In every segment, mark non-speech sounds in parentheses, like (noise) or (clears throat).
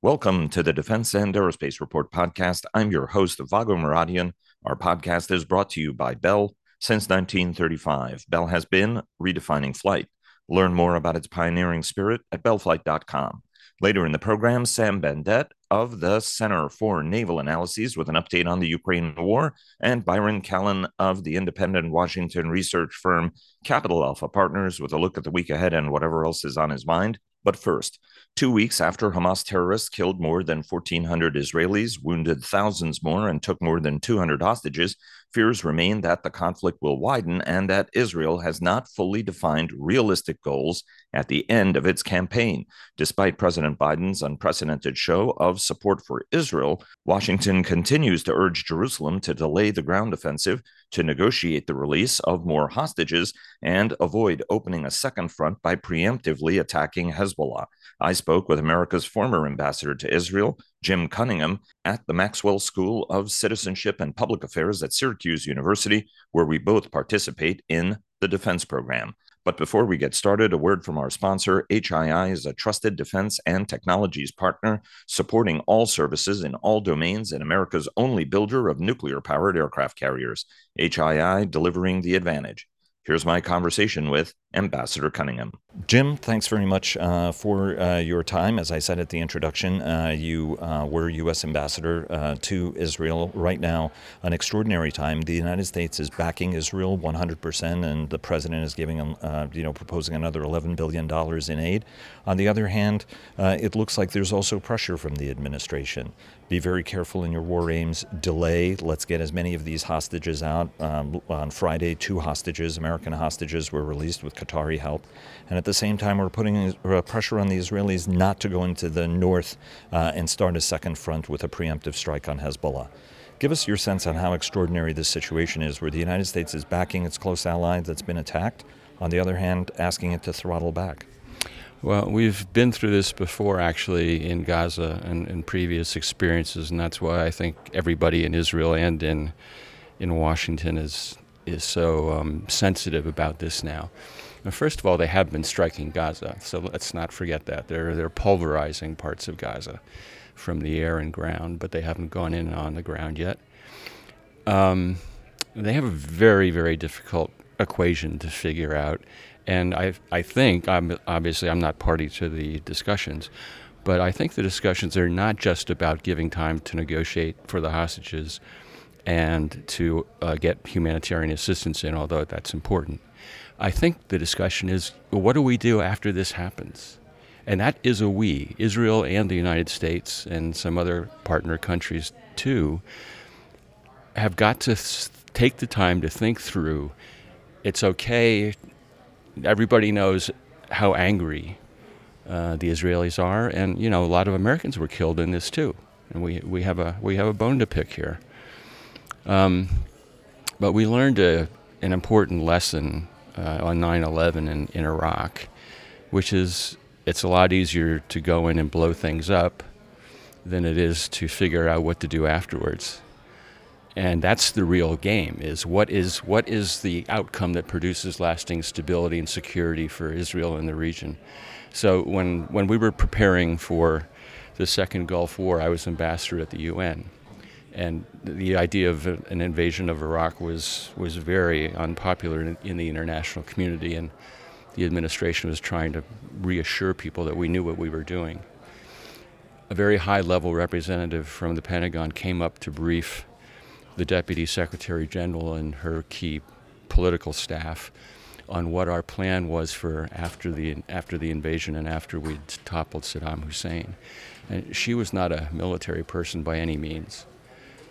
Welcome to the Defense and Aerospace Report podcast. I'm your host, Vago Muradian. Our podcast is brought to you by Bell. Since 1935, Bell has been redefining flight. Learn more about its pioneering spirit at bellflight.com. Later in the program, Sam Bendett of the Center for Naval Analyses with an update on the Ukraine war, and Byron Callan of the independent Washington research firm Capital Alpha Partners with a look at the week ahead and whatever else is on his mind. But first, two weeks after Hamas terrorists killed more than 1,400 Israelis, wounded thousands more, and took more than 200 hostages, fears remain that the conflict will widen and that Israel has not fully defined realistic goals at the end of its campaign. Despite President Biden's unprecedented show of support for Israel, Washington continues to urge Jerusalem to delay the ground offensive, to negotiate the release of more hostages, and avoid opening a second front by preemptively attacking Hezbollah. I spoke with America's former ambassador to Israel, Jim Cunningham, at the Maxwell School of Citizenship and Public Affairs at Syracuse University, where we both participate in the defense program. But before we get started, a word from our sponsor. HII is a trusted defense and technologies partner supporting all services in all domains and America's only builder of nuclear powered aircraft carriers. HII delivering the advantage. Here's my conversation with Ambassador Cunningham. Jim, thanks very much uh, for uh, your time. As I said at the introduction, uh, you uh, were U.S. Ambassador uh, to Israel. Right now, an extraordinary time. The United States is backing Israel 100%, and the president is giving, uh, you know, proposing another 11 billion dollars in aid. On the other hand, it looks like there's also pressure from the administration. Be very careful in your war aims. Delay. Let's get as many of these hostages out. Um, on Friday, two hostages, American hostages, were released with Qatari help. And at the same time, we're putting pressure on the Israelis not to go into the north uh, and start a second front with a preemptive strike on Hezbollah. Give us your sense on how extraordinary this situation is, where the United States is backing its close ally that's been attacked, on the other hand, asking it to throttle back. Well, we've been through this before, actually, in Gaza and in previous experiences, and that's why I think everybody in Israel and in in Washington is is so um, sensitive about this now. First of all, they have been striking Gaza, so let's not forget that. They're, they're pulverizing parts of Gaza from the air and ground, but they haven't gone in on the ground yet. Um, they have a very, very difficult equation to figure out. And I, I think, I'm, obviously, I'm not party to the discussions, but I think the discussions are not just about giving time to negotiate for the hostages and to uh, get humanitarian assistance in, although that's important. I think the discussion is what do we do after this happens? And that is a we, Israel and the United States and some other partner countries too, have got to take the time to think through it's okay. Everybody knows how angry uh, the Israelis are, and you know a lot of Americans were killed in this too, and we, we have a we have a bone to pick here. Um, but we learned a, an important lesson uh, on 9 11 in, in Iraq, which is it's a lot easier to go in and blow things up than it is to figure out what to do afterwards. And that's the real game is what is what is the outcome that produces lasting stability and security for Israel and the region. So when when we were preparing for the second Gulf War, I was ambassador at the UN and the idea of an invasion of Iraq was was very unpopular in, in, the international community, and the administration was trying to reassure people that we knew what we were doing. A very high-level representative from the Pentagon came up to brief the Deputy Secretary General and her key political staff on what our plan was for after the after the invasion and after we'd toppled Saddam Hussein. And she was not a military person by any means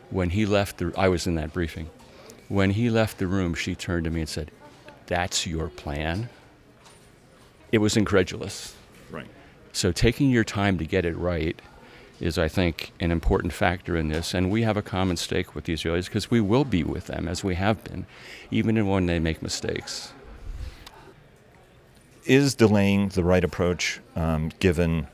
when he left the I was in that briefing. When he left the room, she turned to me and said, "That's your plan?" It was incredulous. Right. So taking your time to get it right is I think an important factor in this and we have a common stake with the Israelis because we will be with them as we have been even when they make mistakes. Is delaying the right approach um, given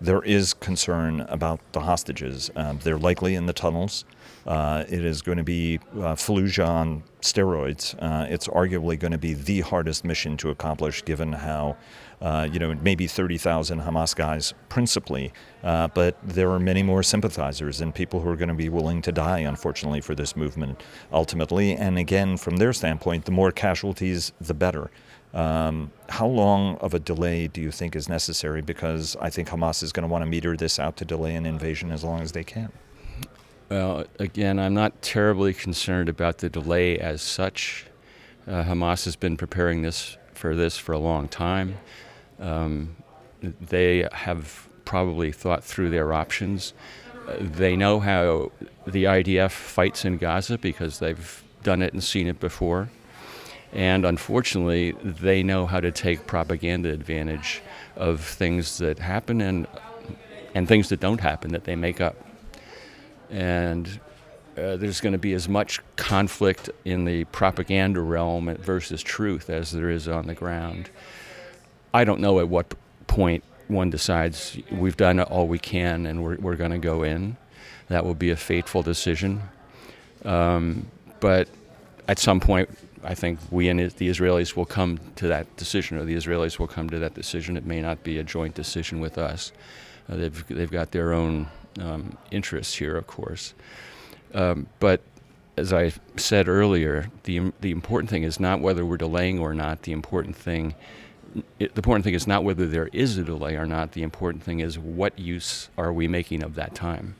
there is concern about the hostages. Um, they're likely in the tunnels. Uh, it is going to be uh, Fallujah on steroids. Uh, it's arguably going to be the hardest mission to accomplish, given how, uh, you know, maybe 30,000 Hamas guys principally, uh, but there are many more sympathizers and people who are going to be willing to die, unfortunately, for this movement ultimately. And again, from their standpoint, the more casualties, the better. Um, how long of a delay do you think is necessary? Because I think Hamas is going to want to meter this out to delay an invasion as long as they can. Well, again, I'm not terribly concerned about the delay as such. Uh, Hamas has been preparing this for this for a long time. Um, they have probably thought through their options. Uh, they know how the IDF fights in Gaza because they've done it and seen it before. And unfortunately, they know how to take propaganda advantage of things that happen and, and things that don't happen that they make up and uh, there's going to be as much conflict in the propaganda realm versus truth as there is on the ground. I don't know at what point one decides we've done all we can and we're, we're going to go in. That will be a fateful decision. Um, but at some point, I think we and the Israelis will come to that decision, or the Israelis will come to that decision. It may not be a joint decision with us. Uh, they've, they've got their own um, interests here, of course. Um, but as I said earlier, the the important thing is not whether we're delaying or not. The important thing, it, the important thing is not whether there is a delay or not. The important thing is what use are we making of that time.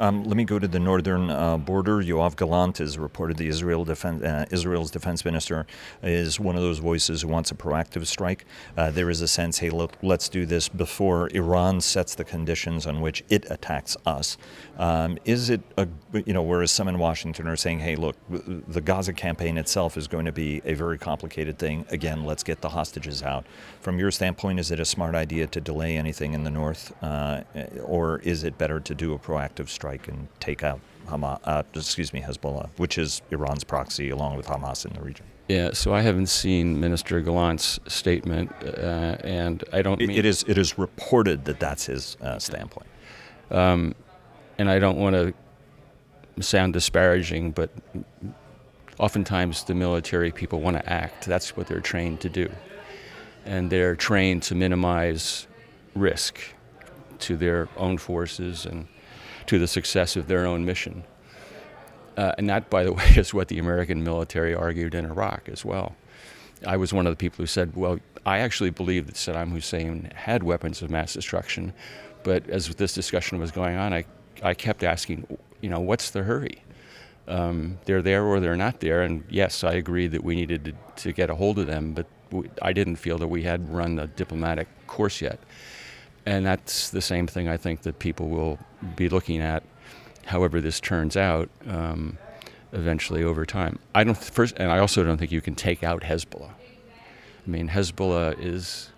Um, let me go to the northern uh, border. Yoav Gallant is reported the Israel defense, uh, Israel's defense minister is one of those voices who wants a proactive strike. Uh, there is a sense, hey, look, let's do this before Iran sets the conditions on which it attacks us. Um, is it, a, you know, whereas some in Washington are saying, hey, look, the Gaza campaign itself is going to be a very complicated thing. Again, let's get the hostages out. From your standpoint, is it a smart idea to delay anything in the north, uh, or is it better to do a proactive strike? Strike and take out Hamas, uh, excuse me, Hezbollah, which is Iran's proxy along with Hamas in the region. Yeah, so I haven't seen Minister Gallant's statement, uh, and I don't. It, it is it is reported that that's his uh, standpoint. Um, and I don't want to sound disparaging, but oftentimes the military people want to act. That's what they're trained to do, and they're trained to minimize risk to their own forces and to the success of their own mission. Uh, and that, by the (laughs) way, is what the American military argued in Iraq as well. I was one of the people who said, well, I actually believe that Saddam Hussein had weapons of mass destruction, but as this discussion was going on, I, I kept asking, you know, what's the hurry? Um, they're there or they're not there. And yes, I agree that we needed to, to get a hold of them, but we, I didn't feel that we had run the diplomatic course yet. And that's the same thing I think that people will be looking at, however this turns out, um, eventually over time. I don't first, and I also don't think you can take out Hezbollah. I mean, Hezbollah is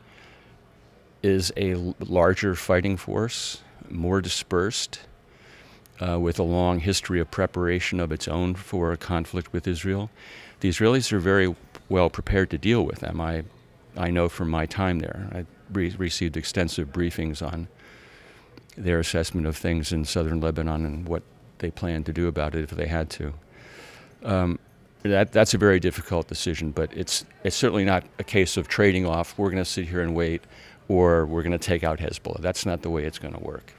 is a larger fighting force, more dispersed, uh, with a long history of preparation of its own for a conflict with Israel. The Israelis are very well prepared to deal with them. I I know from my time there. I received extensive briefings on their assessment of things in southern Lebanon and what they plan to do about it if they had to. Um, that, that's a very difficult decision, but it's, it's certainly not a case of trading off, we're going to sit here and wait, or we're going to take out Hezbollah. That's not the way it's going to work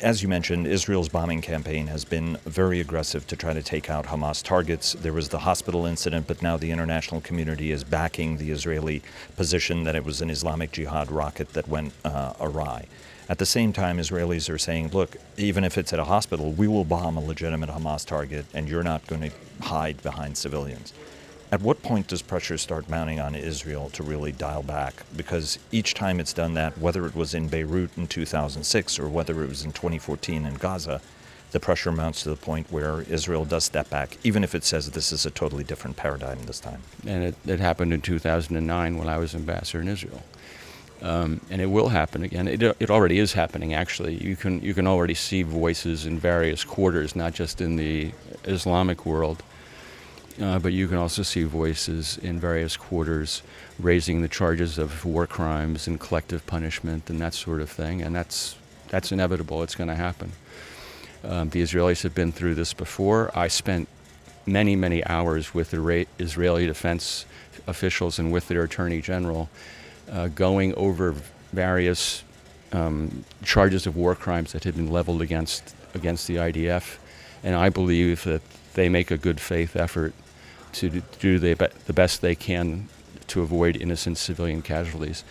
as you mentioned, Israel's bombing campaign has been very aggressive to try to take out Hamas targets. There was the hospital incident, but now the international community is backing the Israeli position that it was an Islamic Jihad rocket that went uh, awry. At the same time, Israelis are saying, look, even if it's at a hospital, we will bomb a legitimate Hamas target, and you're not going to hide behind civilians. At what point does pressure start mounting on Israel to really dial back? Because each time it's done that, whether it was in Beirut in 2006 or whether it was in 2014 in Gaza, the pressure mounts to the point where Israel does step back, even if it says this is a totally different paradigm this time. And it, it happened in 2009 when I was ambassador in Israel. Um, and it will happen again. It, it already is happening, actually. You can, you can already see voices in various quarters, not just in the Islamic world, uh, but you can also see voices in various quarters raising the charges of war crimes and collective punishment and that sort of thing, and that's that's inevitable. It's going to happen. Um, the Israelis have been through this before. I spent many, many hours with the Israeli defense officials and with their attorney general, uh, going over various um, charges of war crimes that had been leveled against against the IDF, and I believe that they make a good faith effort to do the, the best they can to avoid innocent civilian casualties.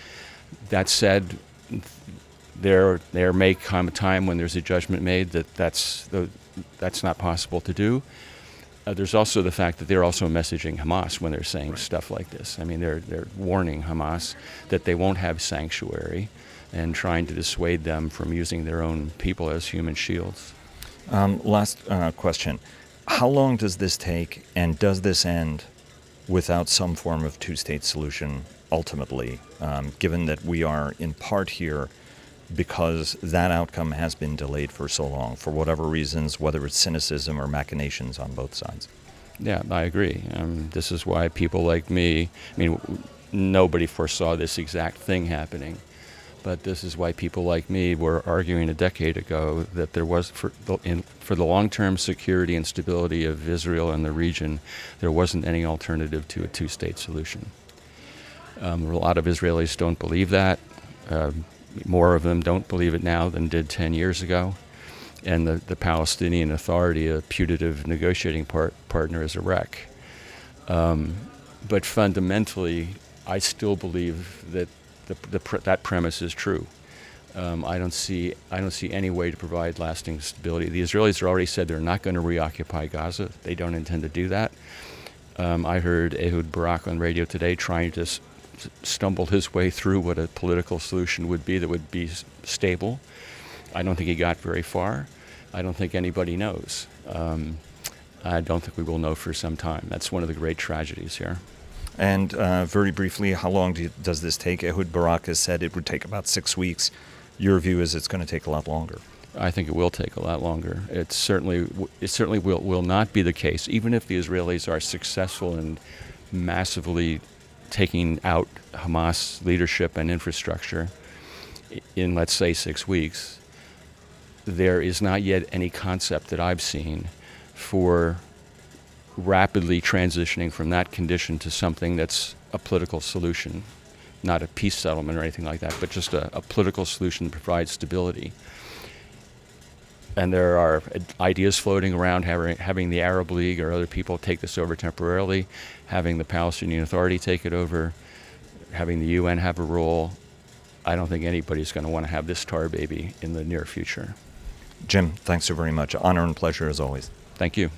That said, there there may come a time when there's a judgment made that that's the, that's not possible to do. Uh, there's also the fact that they're also messaging Hamas when they're saying right. stuff like this. I mean, they're they're warning Hamas that they won't have sanctuary, and trying to dissuade them from using their own people as human shields. Um, last uh, question: How long does this take, and does this end without some form of two-state solution ultimately? Um, given that we are in part here because that outcome has been delayed for so long, for whatever reasons, whether it's cynicism or machinations on both sides. Yeah, I agree. Um, this is why people like me, I mean, nobody foresaw this exact thing happening, but this is why people like me were arguing a decade ago that there was, for the, in, for the long term security and stability of Israel and the region, there wasn't any alternative to a two state solution. Um, a lot of Israelis don't believe that. Um, more of them don't believe it now than did 10 years ago. And the, the Palestinian Authority, a putative negotiating part, partner, is a wreck. Um, but fundamentally, I still believe that the, the that premise is true. Um, I don't see I don't see any way to provide lasting stability. The Israelis have already said they're not going to reoccupy Gaza. They don't intend to do that. Um, I heard Ehud Barak on radio today trying to stumble his way through what a political solution would be that would be stable. I don't think he got very far. I don't think anybody knows. Um, I don't think we will know for some time. That's one of the great tragedies here. And uh, very briefly, how long do you, does this take? Ehud Barak has said it would take about six weeks. Your view is it's going to take a lot longer. I think it will take a lot longer. It certainly, it certainly will, will not be the case, even if the Israelis are successful in massively taking out Hamas leadership and infrastructure in, let's say, six weeks, there is not yet any concept that I've seen for rapidly transitioning from that condition to something that's a political solution, not a peace settlement or anything like that, but just a, a political solution that provides stability and there are ideas floating around having, having the Arab League or other people take this over temporarily, having the Palestinian Authority take it over, having the UN have a role. I don't think anybody's going to want to have this tar baby in the near future. Jim, thanks so very much. Honor and pleasure as always. Thank you.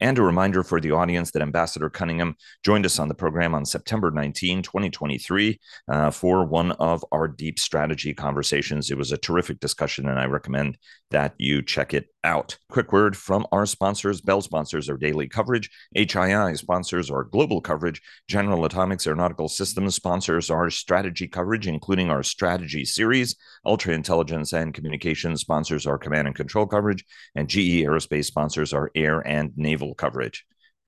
And a reminder for the audience that Ambassador Cunningham joined us on the program on September 19, 2023, uh, for one of our deep strategy conversations. It was a terrific discussion, and I recommend that you check it out. Quick word from our sponsors. Bell sponsors our daily coverage. HII sponsors our global coverage. General Atomics Aeronautical Systems sponsors our strategy coverage, including our strategy series. Ultra Intelligence and Communications sponsors our command and control coverage. And GE Aerospace sponsors our air and naval coverage.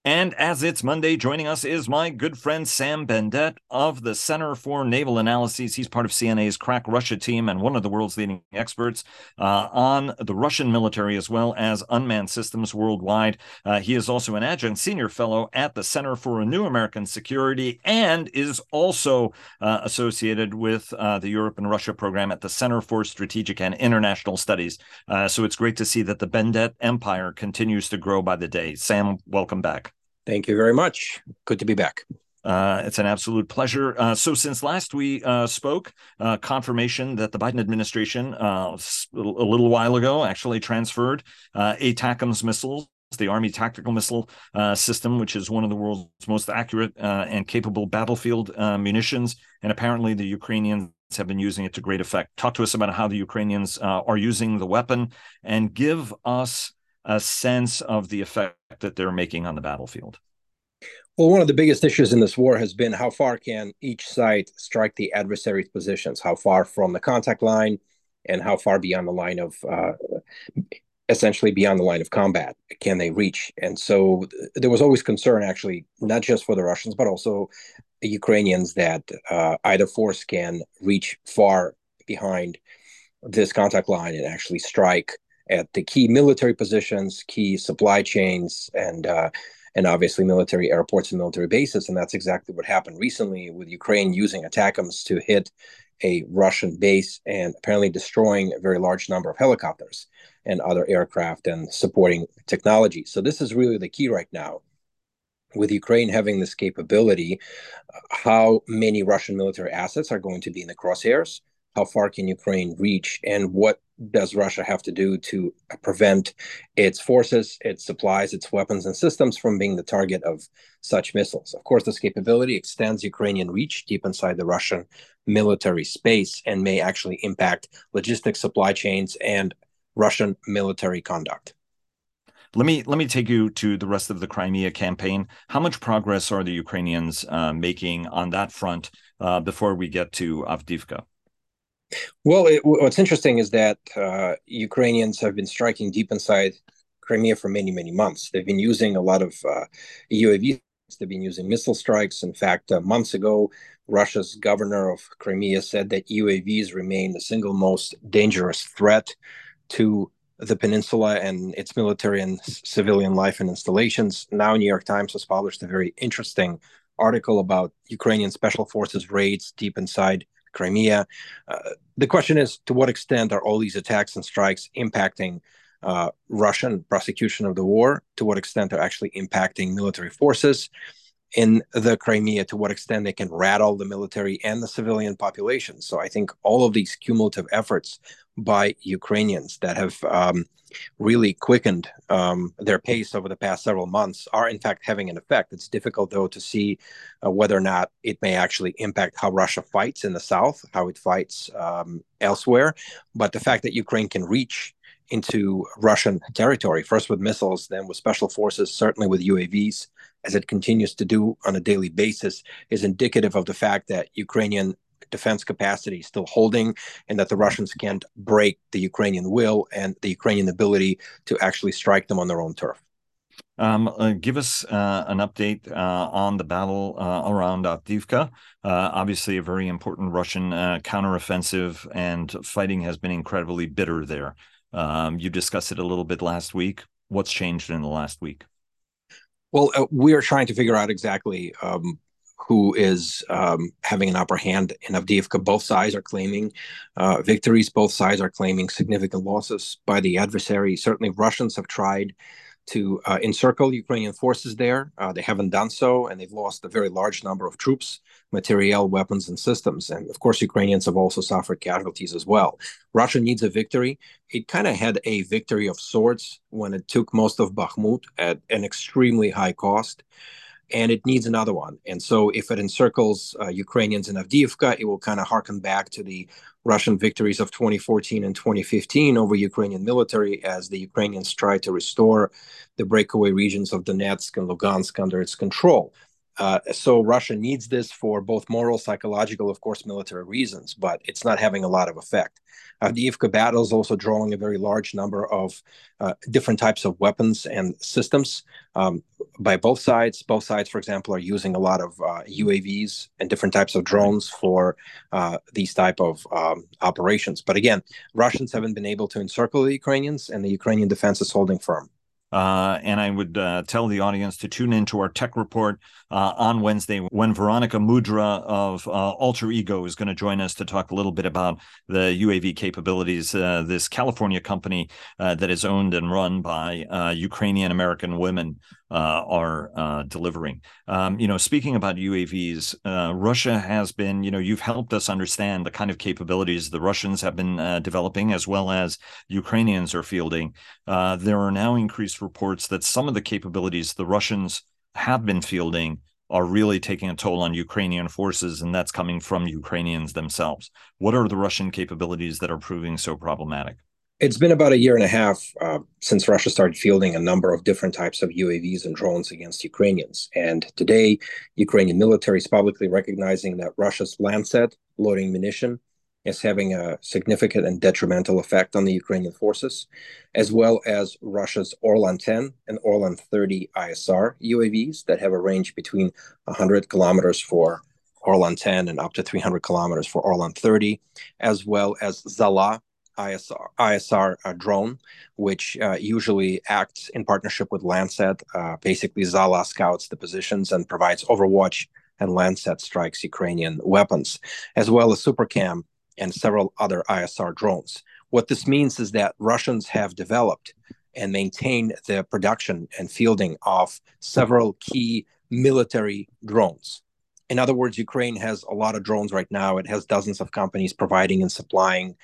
And as it's Monday, joining us is my good friend Sam Bendett of the Center for Naval Analyses. He's part of CNA's Crack Russia team and one of the world's leading experts uh, on the Russian military as well as unmanned systems worldwide. Uh, he is also an adjunct senior fellow at the Center for a New American Security and is also uh, associated with uh, the Europe and Russia program at the Center for Strategic and International Studies. Uh, so it's great to see that the Bendett empire continues to grow by the day. Sam, welcome back. Thank you very much. Good to be back. Uh, it's an absolute pleasure. Uh, so, since last we uh, spoke, uh, confirmation that the Biden administration, uh, a little while ago, actually transferred uh, ATACMS missiles, the Army Tactical Missile System, which is one of the world's most accurate and capable battlefield munitions. And apparently, the Ukrainians have been using it to great effect. Talk to us about how the Ukrainians are using the weapon and give us a sense of the effect that they're making on the battlefield? Well, one of the biggest issues in this war has been how far can each side strike the adversary's positions, how far from the contact line, and how far beyond the line of uh, essentially beyond the line of combat can they reach and so there was always concern actually not just for the russians but also the ukrainians that uh, either force can reach far behind this contact line and actually strike at the key military positions key supply chains and uh, and obviously military airports and military bases and that's exactly what happened recently with ukraine using ATACMS to hit a russian base and apparently destroying a very large number of helicopters and other aircraft and supporting technology. So this is really the key right now. With Ukraine having this capability, how many Russian military assets are going to be in the crosshairs? How far can Ukraine reach? And what does Russia have to do to prevent its forces, its supplies, its weapons and systems from being the target of such missiles? Of course, this capability extends Ukrainian reach deep inside the Russian military space and may actually impact logistics, supply chains, and Russian military conduct. Let me let me take you to the rest of the Crimea campaign. How much progress are the Ukrainians uh, making on that front uh, before we get to Avdiivka? Well, it, what's interesting is that uh, Ukrainians have been striking deep inside Crimea for many, many months. They've been using a lot of uh, UAVs. They've been using missile strikes. In fact, uh, months ago, Russia's governor of Crimea said that UAVs remain the single most dangerous threat to the peninsula and its military and civilian life and installations. Now, New York Times has published a very interesting article about Ukrainian special forces raids deep inside Crimea. Uh, the question is to what extent are all these attacks and strikes impacting uh, Russian prosecution of the war? To what extent are actually impacting military forces? In the Crimea to what extent they can rattle the military and the civilian population. So I think all of these cumulative efforts by Ukrainians that have um, really quickened um, their pace over the past several months are in fact having an effect. It's difficult though to see uh, whether or not it may actually impact how Russia fights in the south, how it fights um, elsewhere. But the fact that Ukraine can reach into Russian territory, first with missiles, then with special forces, certainly with UAVs, as it continues to do on a daily basis, is indicative of the fact that Ukrainian defense capacity is still holding and that the Russians can't break the Ukrainian will and the Ukrainian ability to actually strike them on their own turf. Um, uh, give us uh, an update uh, on the battle uh, around Avdiivka. Uh, obviously, a very important Russian uh, counteroffensive, and fighting has been incredibly bitter there. Um, you discussed it a little bit last week. What's changed in the last week? Well, we are trying to figure out exactly um, who is um, having an upper hand in Avdiivka. Both sides are claiming uh, victories. Both sides are claiming significant losses by the adversary. Certainly, Russians have tried to uh, encircle Ukrainian forces there. Uh, they haven't done so, and they've lost a very large number of troops, materiel, weapons, and systems. And of course, Ukrainians have also suffered casualties as well. Russia needs a victory. It kind of had a victory of sorts when it took most of Bakhmut at an extremely high cost and it needs another one. And so, if it encircles uh, Ukrainians in Avdiivka, it will kind of harken back to the Russian victories of 2014 and 2015 over Ukrainian military as the Ukrainians tried to restore the breakaway regions of Donetsk and Lugansk under its control. Uh, so Russia needs this for both moral, psychological, of course, military reasons, but it's not having a lot of effect. Avdiivka battle is also drawing a very large number of uh, different types of weapons and systems um, by both sides. Both sides, for example, are using a lot of uh, UAVs and different types of drones for uh, these type of um, operations. But again, Russians haven't been able to encircle the Ukrainians, and the Ukrainian defense is holding firm. Uh, and I would uh, tell the audience to tune into our tech report uh, on Wednesday when Veronica Mudra of uh, Alter Ego is going to join us to talk a little bit about the UAV capabilities. Uh, this California company uh, that is owned and run by Ukrainian American women uh, are uh, delivering. Um, you know, speaking about UAVs, uh, Russia has been, you know, you've helped us understand the kind of capabilities the Russians have been uh, developing as well as Ukrainians are fielding. Uh, there are now increased reports that some of the capabilities the Russians have been fielding are really taking a toll on Ukrainian forces, and that's coming from Ukrainians themselves. What are the Russian capabilities that are proving so problematic? It's been about a year and a half uh, since Russia started fielding a number of different types of UAVs and drones against Ukrainians. And today, Ukrainian military is publicly recognizing that Russia's Lancet loitering munition is having a significant and detrimental effect on the Ukrainian forces, as well as Russia's Orlan 10 and Orlan 30 ISR UAVs that have a range between 100 kilometers for Orlan 10 and up to 300 kilometers for Orlan 30, as well as Zala ISR, ISR uh, drone, which uh, usually acts in partnership with Lancet. Uh, basically, Zala scouts the positions and provides overwatch and Lancet strikes Ukrainian weapons, as well as Supercam and several other ISR drones. What this means is that Russians have developed and maintained the production and fielding of several key military drones. In other words, Ukraine has a lot of drones right now. It has dozens of companies providing and supplying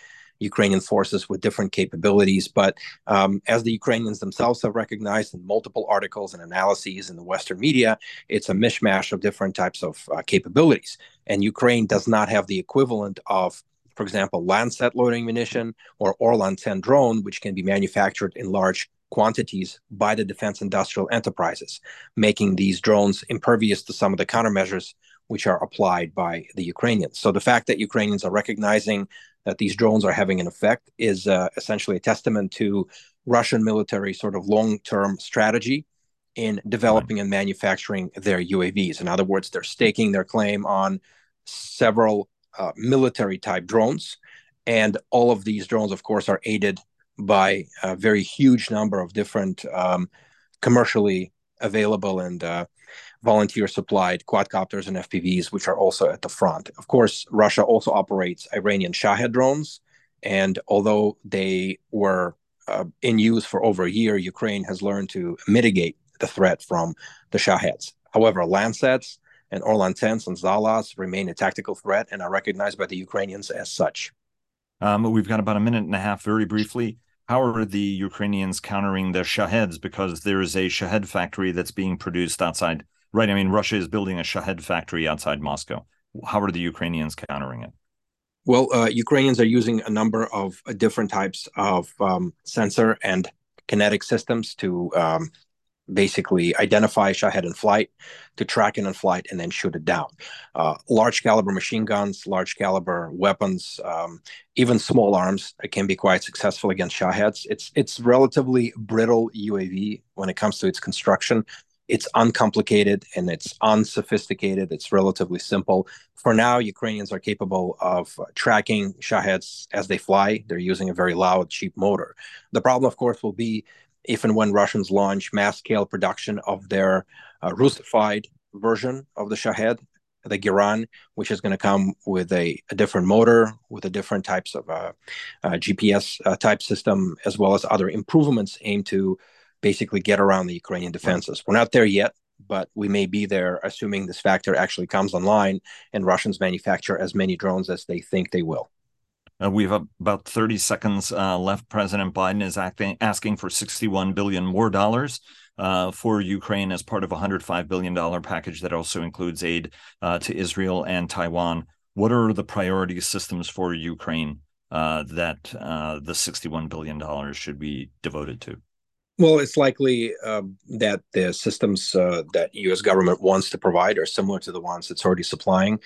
Ukrainian forces with different capabilities. But um, as the Ukrainians themselves have recognized in multiple articles and analyses in the Western media, it's a mishmash of different types of uh, capabilities. And Ukraine does not have the equivalent of, for example, Lancet loitering munition or Orlan 10 drone, which can be manufactured in large quantities by the defense industrial enterprises, making these drones impervious to some of the countermeasures which are applied by the Ukrainians. So the fact that Ukrainians are recognizing that these drones are having an effect is uh, essentially a testament to Russian military sort of long-term strategy in developing and manufacturing their UAVs. In other words, they're staking their claim on several uh, military type drones. And all of these drones, of course, are aided by a very huge number of different um, commercially available and uh, volunteer supplied quadcopters and FPVs, which are also at the front. Of course, Russia also operates Iranian Shahed drones. And although they were uh, in use for over a year, Ukraine has learned to mitigate the threat from the Shaheds. However, Lancets and Orlan 10s and Zalas remain a tactical threat and are recognized by the Ukrainians as such. Um, we've got about a minute and a half, very briefly. How are the Ukrainians countering the Shaheds? Because there is a Shahed factory that's being produced outside Right. I mean, Russia is building a Shahed factory outside Moscow. How are the Ukrainians countering it? Well, uh, Ukrainians are using a number of uh, different types of um, sensor and kinetic systems to um, basically identify Shahed in flight, to track it in flight, and then shoot it down. Uh, large caliber machine guns, large caliber weapons, um, even small arms can be quite successful against Shaheds. It's it's relatively brittle UAV when it comes to its construction it's uncomplicated and it's unsophisticated. It's relatively simple. For now, Ukrainians are capable of tracking Shaheds as they fly. They're using a very loud, cheap motor. The problem, of course, will be if and when Russians launch mass scale production of their uh, Russified version of the Shahed, the Geran, which is going to come with a, a, different motor, with a different types of uh, uh GPS uh, type system, as well as other improvements aimed to basically get around the Ukrainian defenses. We're not there yet, but we may be there, assuming this factor actually comes online and Russians manufacture as many drones as they think they will. Uh, we have about 30 seconds uh, left. President Biden is acting, asking for 61 billion more dollars uh, for Ukraine as part of a 105 billion dollar package that also includes aid uh, to Israel and Taiwan. What are the priority systems for Ukraine uh, that uh, the 61 billion dollars should be devoted to? Well, it's likely uh, that the systems uh, that U.S. government wants to provide are similar to the ones it's already supplying.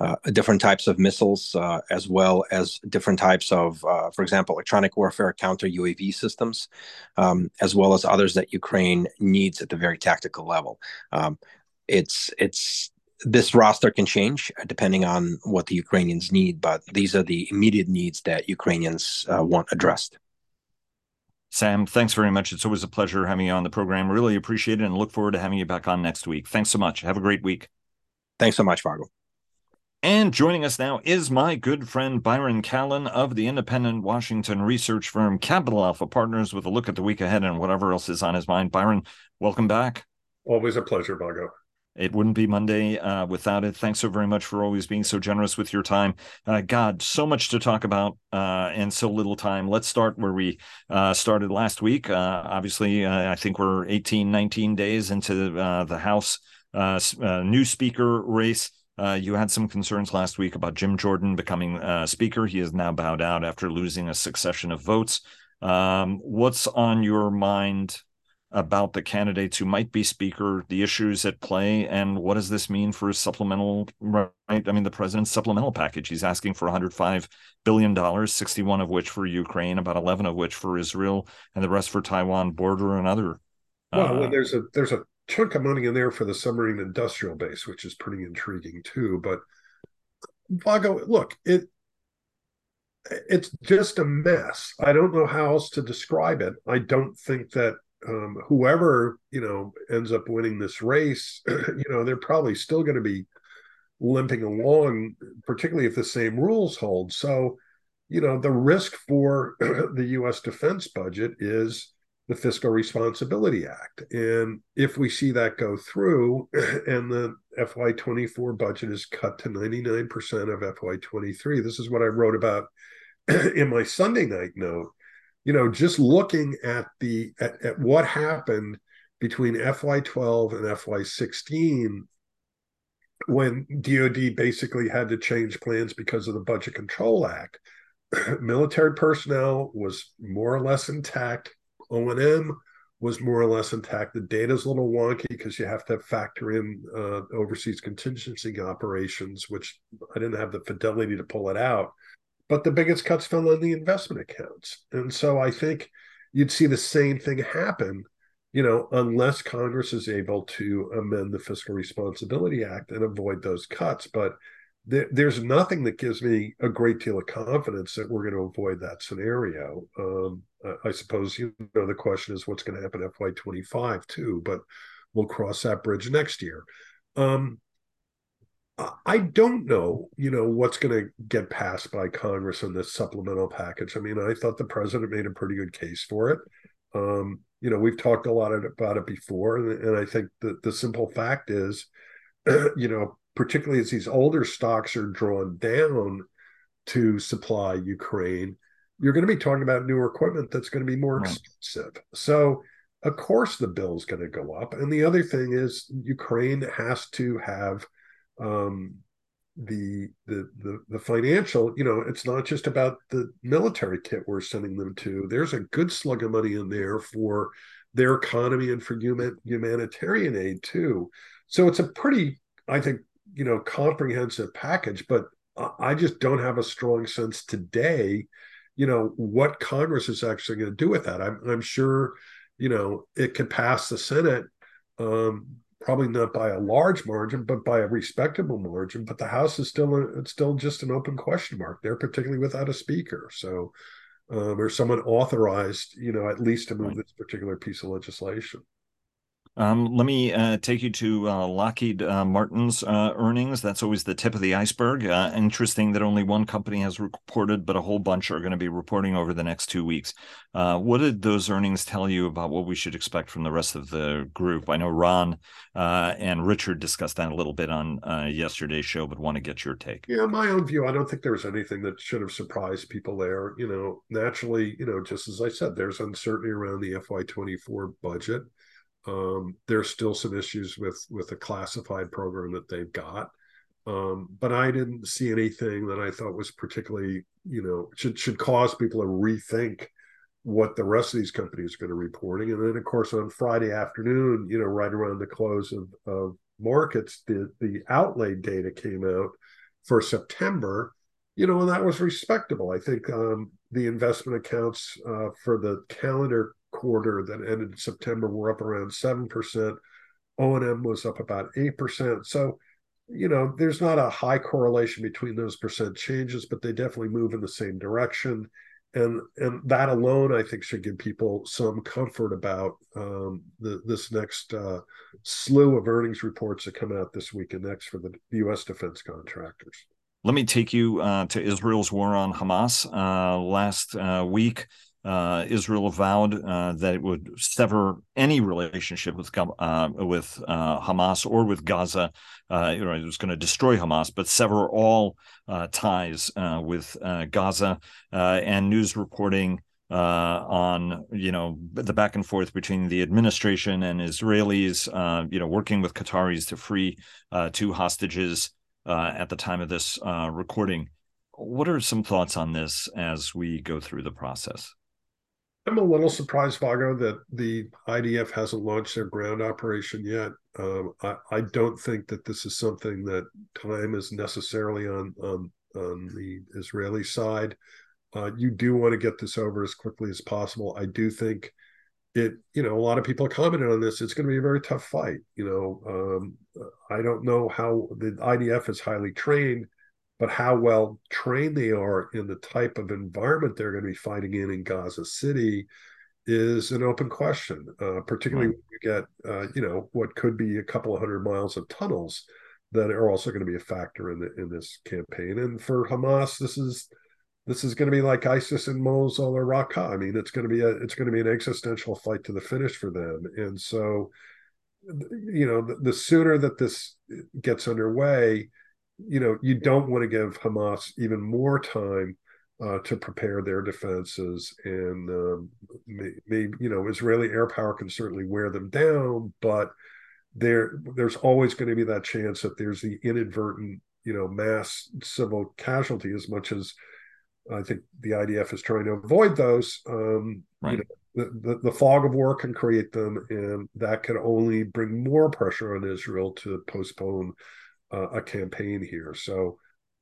Uh, different types of missiles, uh, as well as different types of, uh, for example, electronic warfare counter UAV systems, um, as well as others that Ukraine needs at the very tactical level. Um, it's it's this roster can change depending on what the Ukrainians need, but these are the immediate needs that Ukrainians uh, want addressed. Sam, thanks very much. It's always a pleasure having you on the program. Really appreciate it and look forward to having you back on next week. Thanks so much. Have a great week. Thanks so much, Vago. And joining us now is my good friend Byron Callan of the independent Washington research firm Capital Alpha Partners with a look at the week ahead and whatever else is on his mind. Byron, welcome back. Always a pleasure, Vago. It wouldn't be Monday uh, without it. Thanks so very much for always being so generous with your time. Uh, God, so much to talk about uh, and so little time. Let's start where we uh, started last week. Uh, obviously, uh, I think we're 18, 19 days into the House new speaker race. you had some concerns last week about Jim Jordan becoming speaker. He has now bowed out after losing a succession of votes. Um, what's on your mind about the candidates who might be speaker, the issues at play, and what does this mean for supplemental right? I mean, the president's supplemental package. He's asking for 105 billion dollars, 61 of which for Ukraine, about 11 of which for Israel, and the rest for Taiwan border and other. Uh, well, there's a there's a chunk of money in there for the submarine industrial base, which is pretty intriguing too. But Vago, look, it it's just a mess. I don't know how else to describe it. I don't think that um, whoever you know ends up winning this race, (clears throat) you know, they're probably still going to be limping along, particularly if the same rules hold. So, you know, the risk for (clears throat) the U.S. defense budget is the Fiscal Responsibility Act, and if we see that go through, (clears throat) and the FY24 budget is cut to 99% of FY23, this is what I wrote about in my Sunday night note you know, just looking at the at, at what happened between FY12 and FY16 when DoD basically had to change plans because of the Budget Control Act, (clears throat) military personnel was more or less intact. O&M was more or less intact. The data is a little wonky because you have to factor in uh, overseas contingency operations, which I didn't have the fidelity to pull it out but the biggest cuts fell on the investment accounts. And so I think you'd see the same thing happen, you know, unless Congress is able to amend the Fiscal Responsibility Act and avoid those cuts. But th- there's nothing that gives me a great deal of confidence that we're going to avoid that scenario. Um, I suppose, you know, the question is what's going to happen FY25 too, but we'll cross that bridge next year. Um, I don't know, you know, what's going to get passed by Congress in this supplemental package. I mean, I thought the president made a pretty good case for it. Um, you know, we've talked a lot about it before, and, and I think that the simple fact is, (clears throat) you know, particularly as these older stocks are drawn down to supply Ukraine, you're going to be talking about newer equipment that's going to be more right. expensive. So, of course, the bill is going to go up. And the other thing is, Ukraine has to have um, the, the the the financial you know it's not just about the military kit we're sending them to. There's a good slug of money in there for their economy and for human, humanitarian aid too. So it's a pretty i think you know comprehensive package but i just don't have a strong sense today you know what congress is actually going to do with that. I'm, I'm sure you know it could pass the senate um, probably not by a large margin, but by a respectable margin. But the House is still a, it's still just an open question mark there, particularly without a speaker. So, um, or someone authorized, you know, at least to move right. this particular piece of legislation. Um, let me uh, take you to uh, Lockheed uh, Martin's uh, earnings. That's always the tip of the iceberg. Uh, interesting that only one company has reported, but a whole bunch are going to be reporting over the next two weeks. Uh, what did those earnings tell you about what we should expect from the rest of the group? I know Ron and Richard discussed that a little bit on yesterday's show, but want to get your take. Yeah, my own view. I don't think there was anything that should have surprised people there. You know, naturally, you know, just as I said, there's uncertainty around the FY24 budget. Um, there's still some issues with with the classified program that they've got. Um, but I didn't see anything that I thought was particularly, you know, should should cause people to rethink what the rest of these companies are going to be reporting. And then, of course, on Friday afternoon, you know, right around the close of, of markets, the the outlay data came out for September, you know, and that was respectable. I think um, the investment accounts uh, for the calendar quarter that ended in September were up around 7%. O&M was up about 8%. So, you know, there's not a high correlation between those percent changes, but they definitely move in the same direction. And and that alone, I think, should give people some comfort about um, the, this next uh, slew of earnings reports that come out this week and next for the U.S. defense contractors. Let me take you uh, to Israel's war on Hamas. Uh, last uh, week, uh, Israel vowed uh, that it would sever any relationship with uh, with uh, Hamas or with Gaza. Uh, you know, it was going to destroy Hamas, but sever all ties with Gaza. and news reporting on you know the back and forth between the administration and Israelis, you know, working with Qataris to free two hostages at the time of this recording. What are some thoughts on this as we go through the process? I'm a little surprised, Vago, that the IDF hasn't launched their ground operation yet. Um, I, I, don't think that this is something that time is necessarily on on, on the Israeli side. Uh, you do want to get this over as quickly as possible. I do think it. You know, a lot of people commented on this. It's going to be a very tough fight. You know, um, I don't know how the IDF is highly trained but how well trained they are in the type of environment they're going to be fighting in in Gaza City is an open question, uh, particularly right. when you get, uh, you know, what could be a couple of hundred miles of tunnels that are also going to be a factor in the, in this campaign. And for Hamas, this is this is going to be like ISIS in Mosul or Raqqa. I mean, it's going to be a it's going to be an existential fight to the finish for them. And so, you know, the, the sooner that this gets underway, you know, you don't want to give Hamas even more time uh, to prepare their defenses. And um, maybe, you know, Israeli air power can certainly wear them down, but there there's always going to be that chance that there's the inadvertent, you know, mass civil casualty as much as I think the IDF is trying to avoid those. Um, right. You know, the, the, the, fog of war can create them, and that can only bring more pressure on Israel to postpone uh, a campaign here. So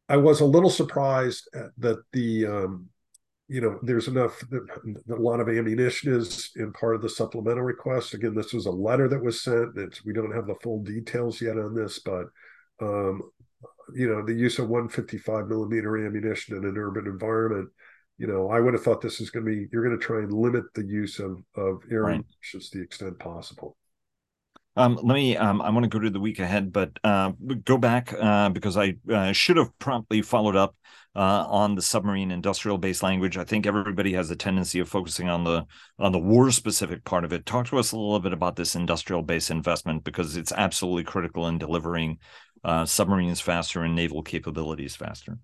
I was a little surprised that the um, you know there's enough a lot of ammunition is in part of the supplemental request. Again, this was a letter that was sent. It's we don't have the full details yet on this, but um, you know the use of 155 millimeter ammunition in an urban environment you know, I would have thought this is going to be you're going to try and limit the use of of air right. to the extent possible. Um, let me. Um, I want to go to the week ahead, but uh, go back uh, because I uh, should have promptly followed up uh, on the submarine industrial base language. I think everybody has a tendency of focusing on the on the war specific part of it. Talk to us a little bit about this industrial base investment because it's absolutely critical in delivering uh, submarines faster and naval capabilities faster.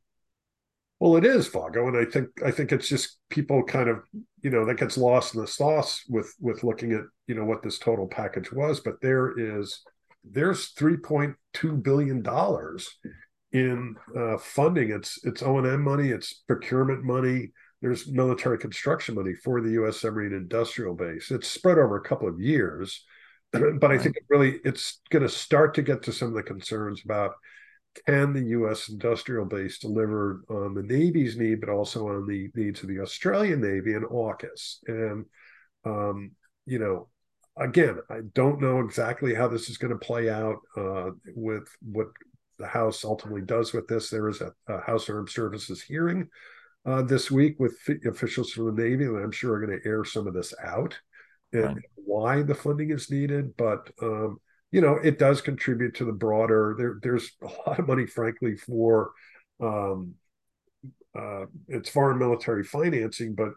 Well, it is Vago, and I think I think it's just people kind of you know that gets lost in the sauce with with looking at you know what this total package was. But there is there's three point two billion dollars in uh, funding. It's it's O and M money, it's procurement money. There's military construction money for the U.S. submarine industrial base. It's spread over a couple of years, (clears throat) but I think it really it's going to start to get to some of the concerns about can the U.S. industrial base deliver on the Navy's need, but also on the needs of the Australian Navy and AUKUS? And, um, you know, again, I don't know exactly how this is going to play out uh, with what the House ultimately does with this. There is a, a House Armed Services hearing uh, this week with officials from the Navy, and I'm sure are going to air some of this out and right. why the funding is needed. But um, you know, it does contribute to the broader. There, there's a lot of money, frankly, for um, uh, it's foreign military financing, but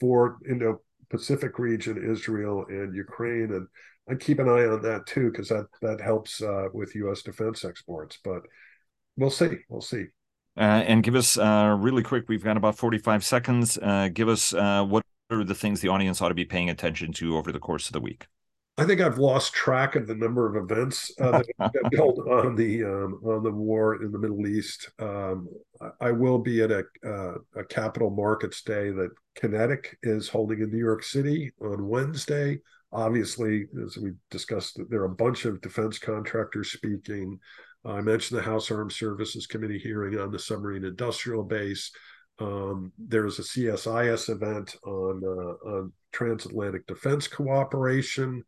for Indo Pacific region, Israel and Ukraine, and I keep an eye on that too because that that helps uh, with U.S. defense exports. But we'll see, we'll see. Uh, and give us uh, really quick. We've got about forty-five seconds. Uh, give us uh, what are the things the audience ought to be paying attention to over the course of the week. I think I've lost track of the number of events uh, that (laughs) held on the um, on the war in the Middle East. Um, I will be at a, uh, a capital markets day that Kinetic is holding in New York City on Wednesday. Obviously, as we discussed, there are a bunch of defense contractors speaking. I mentioned the House Armed Services Committee hearing on the submarine industrial base. Um, there's a CSIS event on uh, on transatlantic defense cooperation.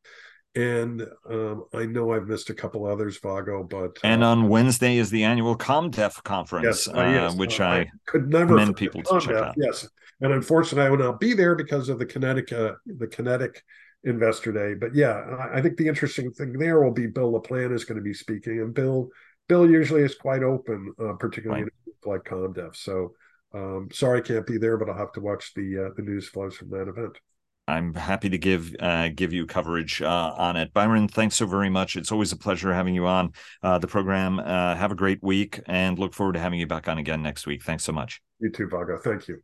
And um, I know I've missed a couple others, Vago, but uh, and on Wednesday is the annual ComDef conference, yes, uh, yes. which I, I, could never commend people to check out. Yes, and unfortunately, I will not be there because of the kinetic, uh, the kinetic Investor Day. But yeah, I, think the interesting thing there will be Bill LaPlante is going to be speaking, and Bill Bill usually is quite open, uh, particularly right. in like ComDef. So um, sorry I can't be there, but I'll have to watch the uh, the news flows from that event. I'm happy to give uh, give you coverage uh, on it. Byron, thanks so very much. It's always a pleasure having you on uh, the program. Uh, have a great week and look forward to having you back on again next week. Thanks so much. You too, Vago. Thank you.